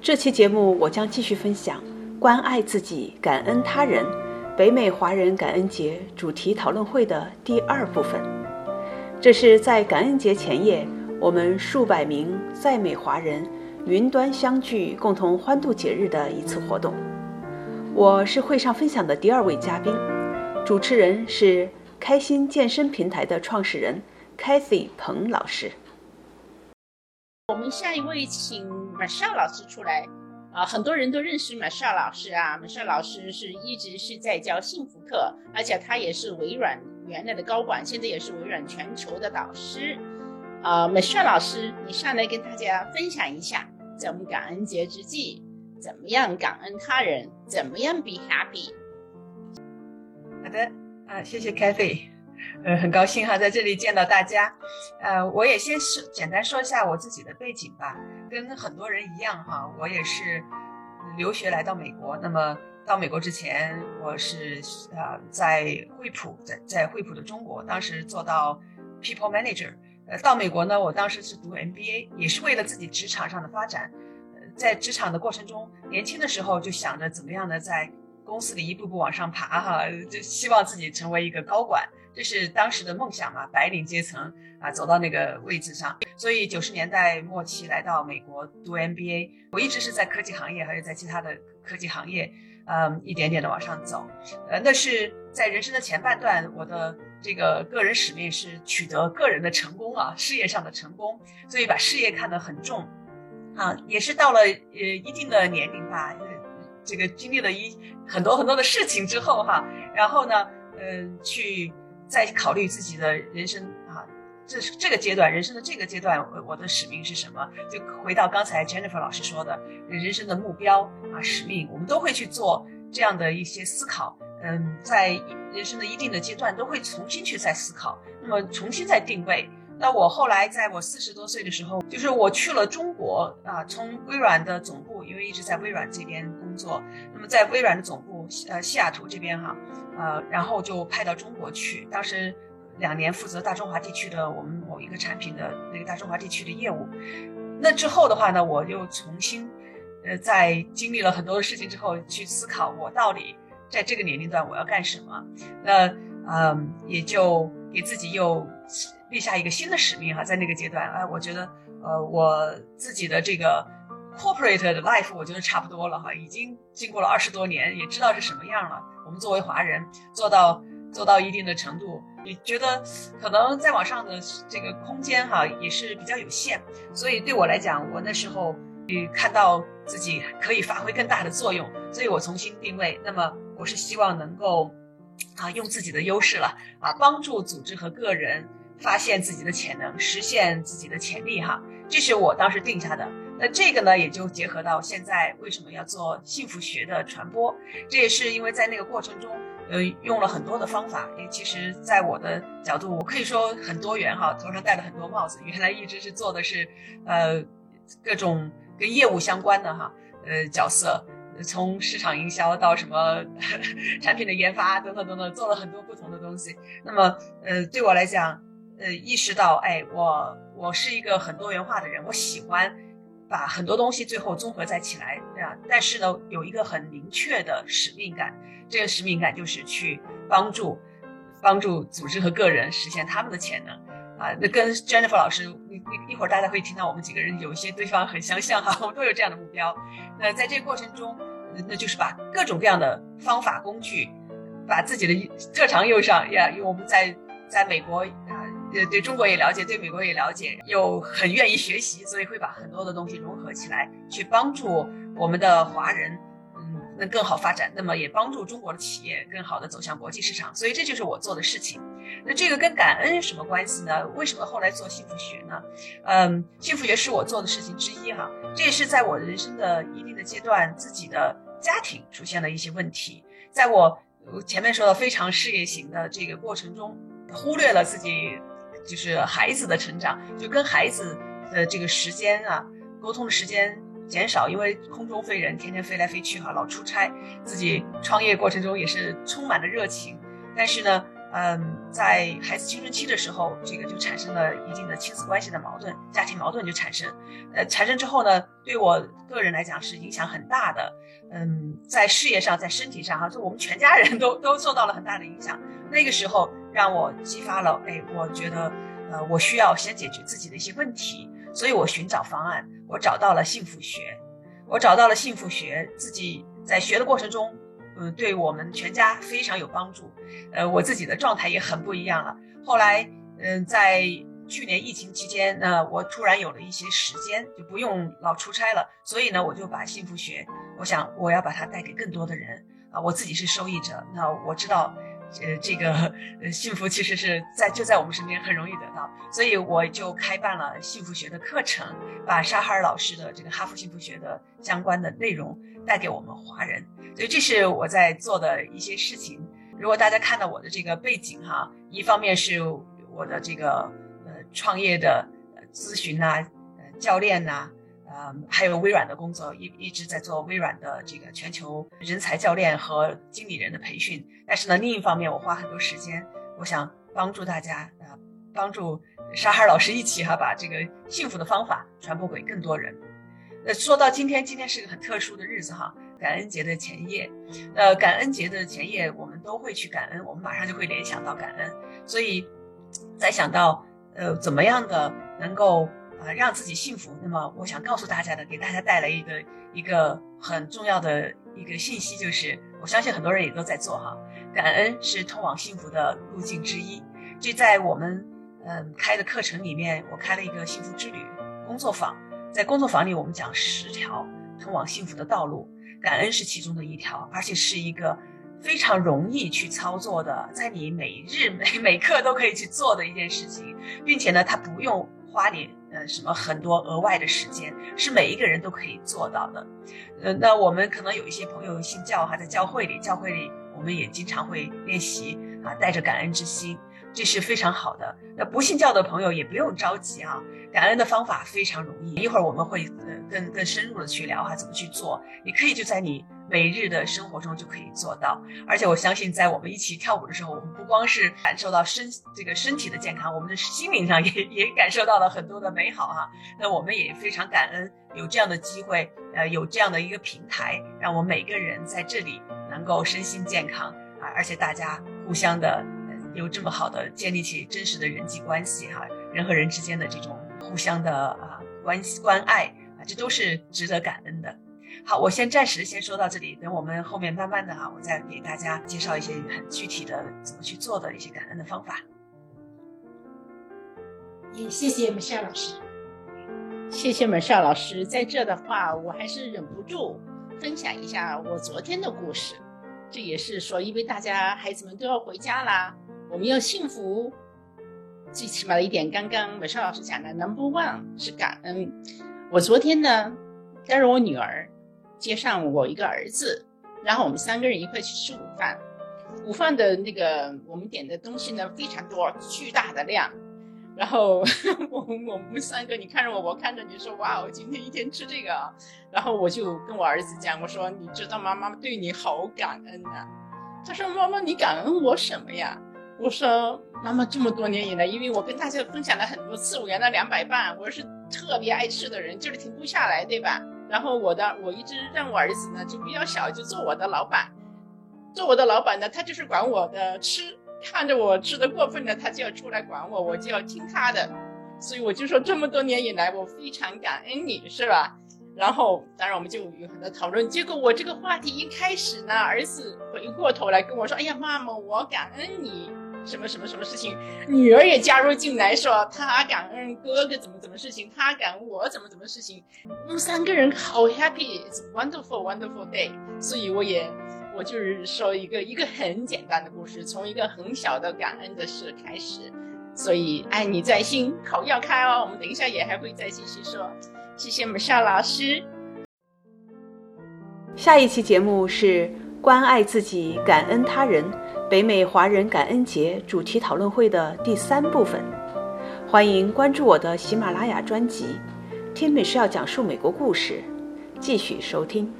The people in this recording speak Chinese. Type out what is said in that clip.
这期节目我将继续分享关爱自己、感恩他人北美华人感恩节主题讨论会的第二部分。这是在感恩节前夜，我们数百名在美华人云端相聚，共同欢度节日的一次活动。我是会上分享的第二位嘉宾，主持人是开心健身平台的创始人 Kathy 彭老师。我们下一位请马少老师出来啊，很多人都认识马少老师啊马少老师是一直是在教幸福课，而且他也是微软原来的高管，现在也是微软全球的导师。啊，Michelle 老师，你上来跟大家分享一下，在我们感恩节之际，怎么样感恩他人，怎么样 be happy？好的，啊，谢谢 Kathy。呃，很高兴哈，在这里见到大家。呃，我也先说简单说一下我自己的背景吧。跟很多人一样哈，我也是留学来到美国。那么到美国之前，我是呃在惠普，在在惠普的中国，当时做到 People Manager。呃，到美国呢，我当时是读 MBA，也是为了自己职场上的发展。呃，在职场的过程中，年轻的时候就想着怎么样呢在公司里一步步往上爬哈，就希望自己成为一个高管。这是当时的梦想嘛，白领阶层啊，走到那个位置上。所以九十年代末期来到美国读 MBA，我一直是在科技行业，还有在其他的科技行业，嗯，一点点的往上走。呃，那是在人生的前半段，我的这个个人使命是取得个人的成功啊，事业上的成功，所以把事业看得很重。啊，也是到了呃一定的年龄吧，这个经历了一很多很多的事情之后哈，然后呢，嗯，去。再考虑自己的人生啊，这是这个阶段人生的这个阶段，我我的使命是什么？就回到刚才 Jennifer 老师说的，人生的目标啊，使命，我们都会去做这样的一些思考。嗯，在人生的一定的阶段，都会重新去再思考，那么重新再定位。那我后来在我四十多岁的时候，就是我去了中国啊，从微软的总部，因为一直在微软这边工作，那么在微软的总部，呃，西雅图这边哈。呃，然后就派到中国去。当时两年负责大中华地区的我们某一个产品的那个大中华地区的业务。那之后的话呢，我又重新，呃，在经历了很多的事情之后，去思考我到底在这个年龄段我要干什么。那嗯，也就给自己又立下一个新的使命哈，在那个阶段，哎，我觉得呃，我自己的这个 corporate 的 life 我觉得差不多了哈，已经经过了二十多年，也知道是什么样了。我们作为华人做到做到一定的程度，也觉得可能再往上的这个空间哈也是比较有限，所以对我来讲，我那时候看到自己可以发挥更大的作用，所以我重新定位。那么我是希望能够啊用自己的优势了啊，帮助组织和个人发现自己的潜能，实现自己的潜力哈，这是我当时定下的。那这个呢，也就结合到现在为什么要做幸福学的传播，这也是因为在那个过程中，呃，用了很多的方法。因为其实，在我的角度，我可以说很多元哈，头上戴了很多帽子。原来一直是做的是，呃，各种跟业务相关的哈，呃，角色，从市场营销到什么 产品的研发等等等等，做了很多不同的东西。那么，呃，对我来讲，呃，意识到，哎，我我是一个很多元化的人，我喜欢。把很多东西最后综合在起来，啊，但是呢，有一个很明确的使命感，这个使命感就是去帮助，帮助组织和个人实现他们的潜能，啊，那跟 Jennifer 老师一一一会儿大家会听到我们几个人有一些对方很相像哈，我们都有这样的目标，那在这个过程中，那就是把各种各样的方法工具，把自己的特长用上呀，因为我们在在美国啊。呃，对中国也了解，对美国也了解，又很愿意学习，所以会把很多的东西融合起来，去帮助我们的华人，嗯，能更好发展。那么也帮助中国的企业更好的走向国际市场。所以这就是我做的事情。那这个跟感恩有什么关系呢？为什么后来做幸福学呢？嗯，幸福学是我做的事情之一哈。这也是在我人生的一定的阶段，自己的家庭出现了一些问题，在我前面说的非常事业型的这个过程中，忽略了自己。就是孩子的成长，就跟孩子的这个时间啊，沟通的时间减少，因为空中飞人天天飞来飞去哈，老出差，自己创业过程中也是充满了热情，但是呢，嗯，在孩子青春期的时候，这个就产生了一定的亲子关系的矛盾，家庭矛盾就产生。呃，产生之后呢，对我个人来讲是影响很大的。嗯，在事业上，在身体上，哈，就我们全家人都都受到了很大的影响。那个时候让我激发了，哎，我觉得，呃，我需要先解决自己的一些问题，所以我寻找方案，我找到了幸福学，我找到了幸福学，自己在学的过程中。嗯，对我们全家非常有帮助，呃，我自己的状态也很不一样了。后来，嗯，在去年疫情期间，那我突然有了一些时间，就不用老出差了，所以呢，我就把幸福学，我想我要把它带给更多的人啊，我自己是受益者，那我知道。呃，这个呃，幸福其实是在就在我们身边，很容易得到，所以我就开办了幸福学的课程，把沙哈尔老师的这个哈佛幸福学的相关的内容带给我们华人，所以这是我在做的一些事情。如果大家看到我的这个背景哈，一方面是我的这个呃创业的咨询呐，呃教练呐。嗯，还有微软的工作，一一直在做微软的这个全球人才教练和经理人的培训。但是呢，另一方面，我花很多时间，我想帮助大家啊，帮助沙哈老师一起哈，把这个幸福的方法传播给更多人。那说到今天，今天是个很特殊的日子哈，感恩节的前夜。呃，感恩节的前夜，我们都会去感恩，我们马上就会联想到感恩。所以，在想到呃怎么样的能够。啊，让自己幸福。那么，我想告诉大家的，给大家带来一个一个很重要的一个信息，就是我相信很多人也都在做哈。感恩是通往幸福的路径之一。这在我们嗯开的课程里面，我开了一个幸福之旅工作坊。在工作坊里，我们讲十条通往幸福的道路，感恩是其中的一条，而且是一个非常容易去操作的，在你每日每每刻都可以去做的一件事情，并且呢，它不用花你。呃，什么很多额外的时间是每一个人都可以做到的。呃，那我们可能有一些朋友信教哈，在教会里，教会里我们也经常会练习啊，带着感恩之心，这是非常好的。那不信教的朋友也不用着急啊，感恩的方法非常容易，一会儿我们会呃更更深入的去聊哈，怎么去做。你可以就在你。每日的生活中就可以做到，而且我相信，在我们一起跳舞的时候，我们不光是感受到身这个身体的健康，我们的心灵上 也也感受到了很多的美好哈。那我们也非常感恩有这样的机会，呃，有这样的一个平台，让我们每个人在这里能够身心健康啊，而且大家互相的有这么好的建立起真实的人际关系哈，人和人之间的这种互相的啊关系关爱啊，这都是值得感恩的。好，我先暂时先说到这里，等我们后面慢慢的啊，我再给大家介绍一些很具体的怎么去做的一些感恩的方法。也谢谢美少老师，谢谢美少老师。在这的话，我还是忍不住分享一下我昨天的故事。这也是说，因为大家孩子们都要回家啦，我们要幸福，最起码的一点，刚刚美少老师讲的，Number One 是感恩。我昨天呢，带着我女儿。接上我一个儿子，然后我们三个人一块去吃午饭。午饭的那个我们点的东西呢非常多，巨大的量。然后我 我们三个，你看着我，我看着你说，哇，我今天一天吃这个。然后我就跟我儿子讲，我说，你知道妈妈对你好感恩呐。他说，妈妈你感恩我什么呀？我说，妈妈这么多年以来，因为我跟大家分享了很多次，我原来两百磅，我是特别爱吃的人，就是停不下来，对吧？然后我的我一直让我儿子呢就比较小就做我的老板，做我的老板呢他就是管我的吃，看着我吃的过分了他就要出来管我，我就要听他的，所以我就说这么多年以来我非常感恩你是吧？然后当然我们就有很多讨论，结果我这个话题一开始呢，儿子回过头来跟我说，哎呀妈妈我感恩你。什么什么什么事情，女儿也加入进来，说她感恩哥哥怎么怎么事情，她感恩我怎么怎么事情，我们三个人好 happy，wonderful wonderful day。所以我也我就是说一个一个很简单的故事，从一个很小的感恩的事开始。所以爱你在心，口要开哦。我们等一下也还会再继续说。谢谢我们邵老师。下一期节目是关爱自己，感恩他人。北美华人感恩节主题讨论会的第三部分，欢迎关注我的喜马拉雅专辑，听美是要讲述美国故事，继续收听。